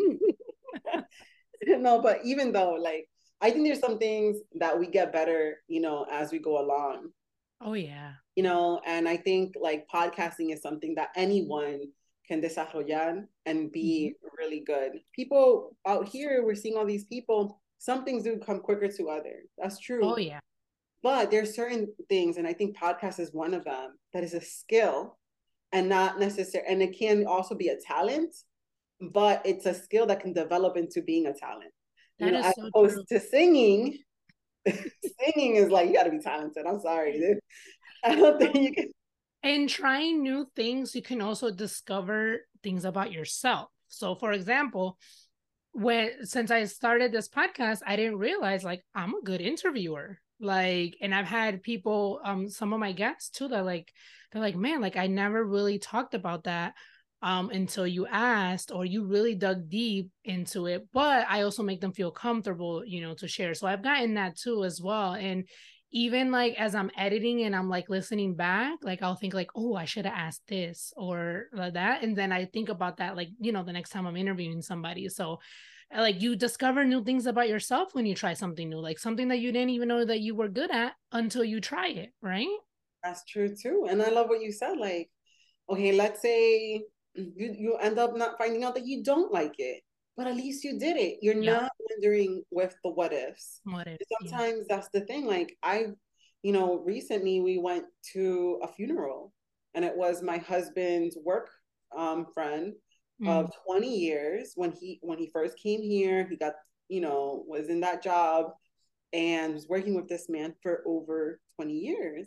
[SPEAKER 2] no, but even though, like, I think there's some things that we get better, you know, as we go along.
[SPEAKER 1] Oh yeah.
[SPEAKER 2] You know, and I think like podcasting is something that anyone can desarrollar and be mm-hmm. really good. People out here, we're seeing all these people. Some things do come quicker to others. That's true.
[SPEAKER 1] Oh yeah.
[SPEAKER 2] But there's certain things, and I think podcast is one of them. That is a skill, and not necessary. And it can also be a talent but it's a skill that can develop into being a talent. That you know, as so opposed true. to singing, singing is like you got to be talented. I'm sorry, dude. I don't think you can.
[SPEAKER 1] And trying new things, you can also discover things about yourself. So, for example, when since I started this podcast, I didn't realize like I'm a good interviewer. Like, and I've had people, um, some of my guests too, that like, they're like, man, like I never really talked about that um, until you asked or you really dug deep into it. But I also make them feel comfortable, you know, to share. So I've gotten that too as well. And even like as I'm editing and I'm like listening back, like I'll think like, oh, I should have asked this or that. And then I think about that, like, you know, the next time I'm interviewing somebody. So like you discover new things about yourself when you try something new, like something that you didn't even know that you were good at until you try it, right?
[SPEAKER 2] That's true too. And I love what you said. Like, okay, let's say you, you end up not finding out that you don't like it but at least you did it you're yeah. not wondering with the what ifs what if, sometimes yeah. that's the thing like i you know recently we went to a funeral and it was my husband's work um, friend mm. of 20 years when he when he first came here he got you know was in that job and was working with this man for over 20 years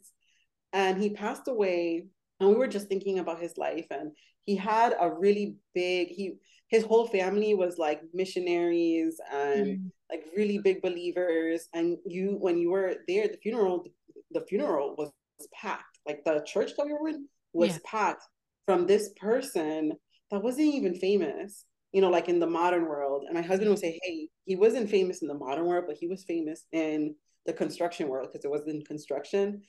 [SPEAKER 2] and he passed away and we were just thinking about his life and he had a really big he his whole family was like missionaries and mm. like really big believers and you when you were there at the funeral the funeral was, was packed like the church that we were in was yeah. packed from this person that wasn't even famous you know like in the modern world and my husband would say hey he wasn't famous in the modern world but he was famous in the construction world because it was in construction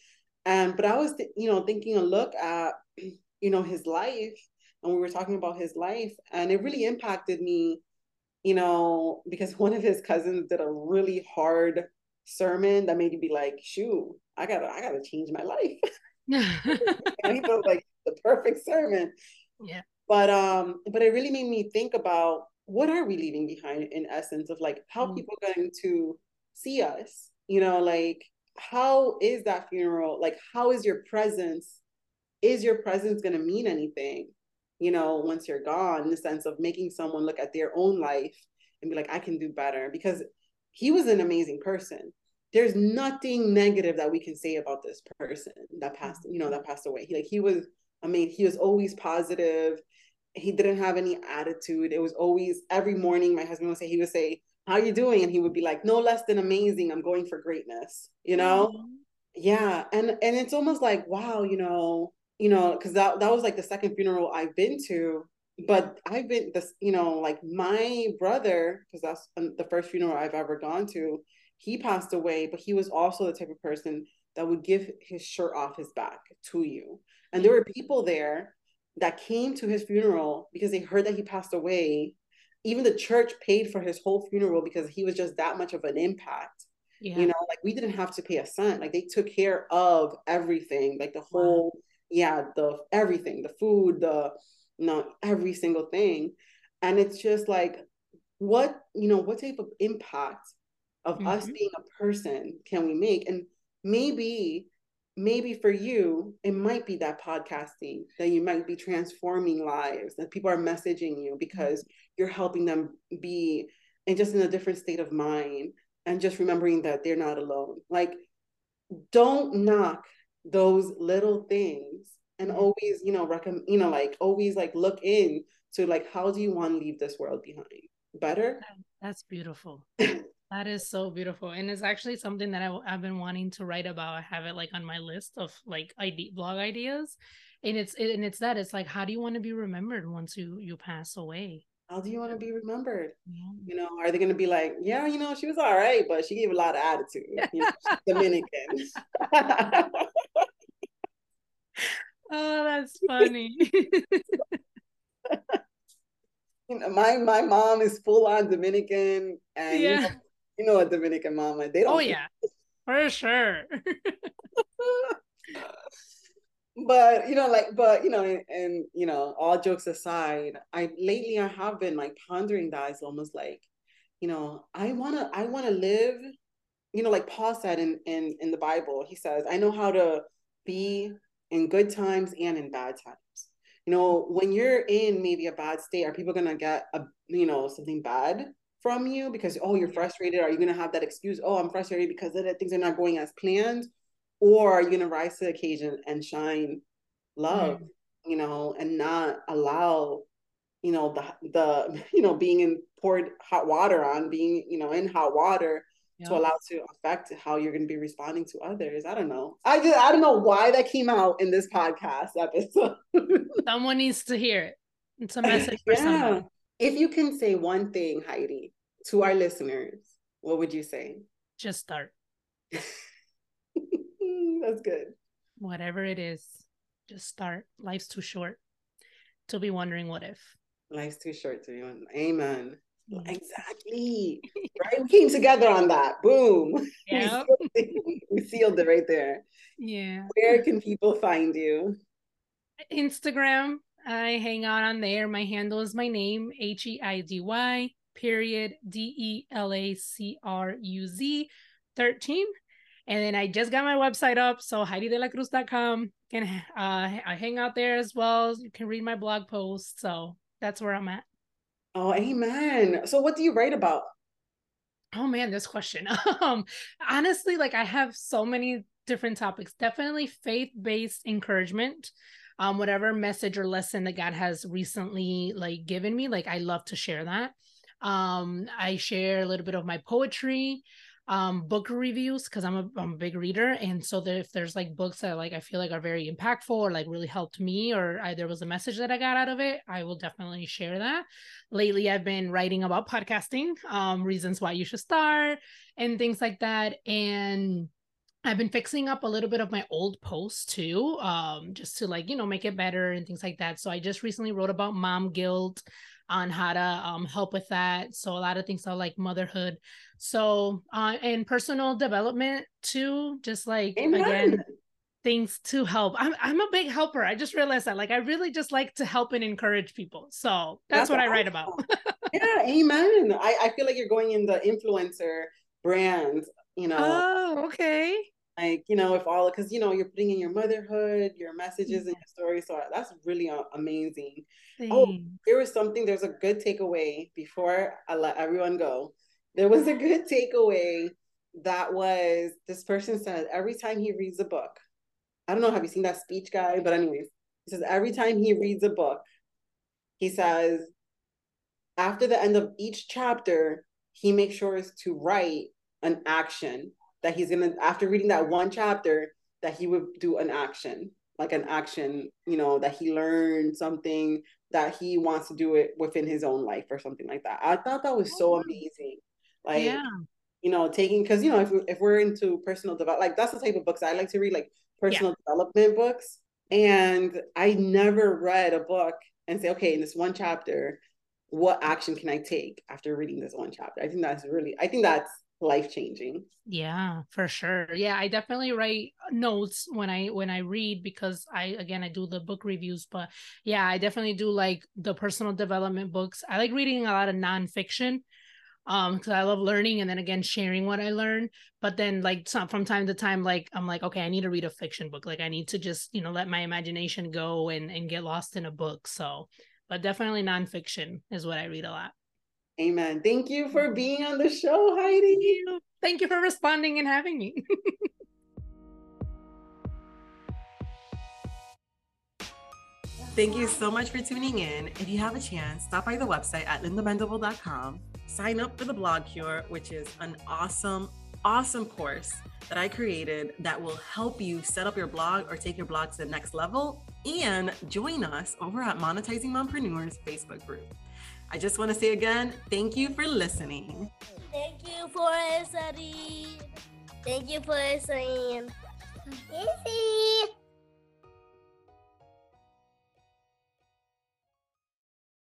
[SPEAKER 2] and but i was th- you know thinking a look at you know his life and we were talking about his life and it really impacted me you know because one of his cousins did a really hard sermon that made me be like shoot i gotta i gotta change my life. And he felt like the perfect sermon.
[SPEAKER 1] Yeah.
[SPEAKER 2] But um but it really made me think about what are we leaving behind in essence of like how mm. people going to see us you know like how is that funeral like how is your presence is your presence going to mean anything you know, once you're gone, in the sense of making someone look at their own life and be like, I can do better. Because he was an amazing person. There's nothing negative that we can say about this person that passed, you know, that passed away. He like he was, I mean, he was always positive. He didn't have any attitude. It was always every morning, my husband would say, he would say, How you doing? And he would be like, No less than amazing. I'm going for greatness, you know? Mm-hmm. Yeah. And and it's almost like, wow, you know, you know, because that, that was like the second funeral I've been to. But I've been this, you know, like my brother, because that's the first funeral I've ever gone to, he passed away, but he was also the type of person that would give his shirt off his back to you. And there were people there that came to his funeral because they heard that he passed away. Even the church paid for his whole funeral because he was just that much of an impact. Yeah. You know, like we didn't have to pay a cent. Like they took care of everything, like the whole wow yeah the everything the food the you know every single thing and it's just like what you know what type of impact of mm-hmm. us being a person can we make and maybe maybe for you it might be that podcasting that you might be transforming lives that people are messaging you because mm-hmm. you're helping them be and just in a different state of mind and just remembering that they're not alone like don't knock those little things and mm-hmm. always you know recommend you know like always like look in to like how do you want to leave this world behind better
[SPEAKER 1] that's beautiful that is so beautiful and it's actually something that I, have been wanting to write about i have it like on my list of like ID, blog ideas and it's it, and it's that it's like how do you want to be remembered once you you pass away
[SPEAKER 2] how do you want to be remembered? Yeah. You know, are they going to be like, yeah, you know, she was all right, but she gave a lot of attitude. You know, Dominican.
[SPEAKER 1] oh, that's funny.
[SPEAKER 2] you know, my my mom is full on Dominican, and yeah. you, know, you know a Dominican mama. They don't.
[SPEAKER 1] Oh yeah, for sure
[SPEAKER 2] but you know like but you know and, and, you know all jokes aside i lately i have been like pondering that it's almost like you know i want to i want to live you know like paul said in in in the bible he says i know how to be in good times and in bad times. You know when you're in maybe a bad state are people gonna get a you know something bad from you because oh you're frustrated? Are you gonna have that excuse oh i'm frustrated because things are not going as planned? Or are you to rise to the occasion and shine love mm. you know and not allow you know the the you know being in poured hot water on being you know in hot water yep. to allow to affect how you're going to be responding to others i don't know i just i don't know why that came out in this podcast episode
[SPEAKER 1] someone needs to hear it It's a message for yeah. somebody.
[SPEAKER 2] If you can say one thing, Heidy, to our listeners, what would you say?
[SPEAKER 1] Just start.
[SPEAKER 2] That's good.
[SPEAKER 1] Whatever it is, just start. Life's too short to be wondering what if.
[SPEAKER 2] Life's too short to be wondering. Amen. Mm-hmm. Exactly. right? We came together on that. Boom. Yeah. we sealed it right there.
[SPEAKER 1] Yeah.
[SPEAKER 2] Where can people find you?
[SPEAKER 1] Instagram. I hang out on there. My handle is my name, H E I D Y, period, D E L A C R U Z 13. And then I just got my website up, so HeidyDeLaCruz.com. Can uh, I hang out there as well. You can read my blog posts. So that's where I'm at.
[SPEAKER 2] Oh, amen. So what do you write about?
[SPEAKER 1] Oh man, this question. um, honestly, like I have so many different topics. Definitely faith-based encouragement. Um, whatever message or lesson that God has recently like given me, like I love to share that. Um, I share a little bit of my poetry um book reviews because I'm a, I'm a big reader and so that if there's like books that like i feel like are very impactful or like really helped me or I, there was a message that i got out of it i will definitely share that lately i've been writing about podcasting um reasons why you should start and things like that and I've been fixing up a little bit of my old posts too, um, just to like, you know, make it better and things like that. So I just recently wrote about mom guilt on how to um, help with that. So a lot of things are like motherhood. So uh, and personal development too, just like Amen. again things to help. I'm I'm a big helper. I just realized that. Like I really just like to help and encourage people. So that's, that's what awesome. I write about.
[SPEAKER 2] yeah, amen. I, I feel like you're going in the influencer brand, you know.
[SPEAKER 1] Oh, okay
[SPEAKER 2] like you know if all because you know you're putting in your motherhood your messages and mm-hmm. your story so that's really uh, amazing. Oh there was something there's a good takeaway before i let everyone go. There was a good takeaway that was this person said every time he reads a book i don't know have you seen that speech guy? But anyways he says every time he reads a book he says after the end of each chapter he makes sure to write an action that he's gonna after reading that one chapter that he would do an action like an action you know that he learned something that he wants to do it within his own life or something like that. I thought that was so oh. amazing. Like yeah. you know taking because you know if, if we're into personal development like that's the type of books i like to read like personal yeah. development books. And i never read a book and say okay in this one chapter what action can i take after reading this one chapter? I think that's really i think that's life changing
[SPEAKER 1] yeah for sure. Yeah i definitely write notes when i when i read because i again i do the book reviews but yeah i definitely do like the personal development books. I like reading a lot of nonfiction um because i love learning and then again sharing what i learn but then like some, from time to time like i'm like okay i need to read a fiction book. Like i need to just you know let my imagination go and and get lost in a book so but definitely nonfiction is what i read a lot
[SPEAKER 2] Amen. Thank you for mm-hmm. being on the show, Heidy.
[SPEAKER 1] Thank you, for responding and having me.
[SPEAKER 2] Thank you so much for tuning in. If you have a chance, stop by the website at lindamendible.com. Sign up for the Blog Cure, which is an awesome, awesome course that I created that will help you set up your blog or take your blog to the next level. And join us over at Monetizing Mompreneurs Facebook group. I just want to say again, thank you for listening.
[SPEAKER 3] Thank you for listening. Thank you for listening.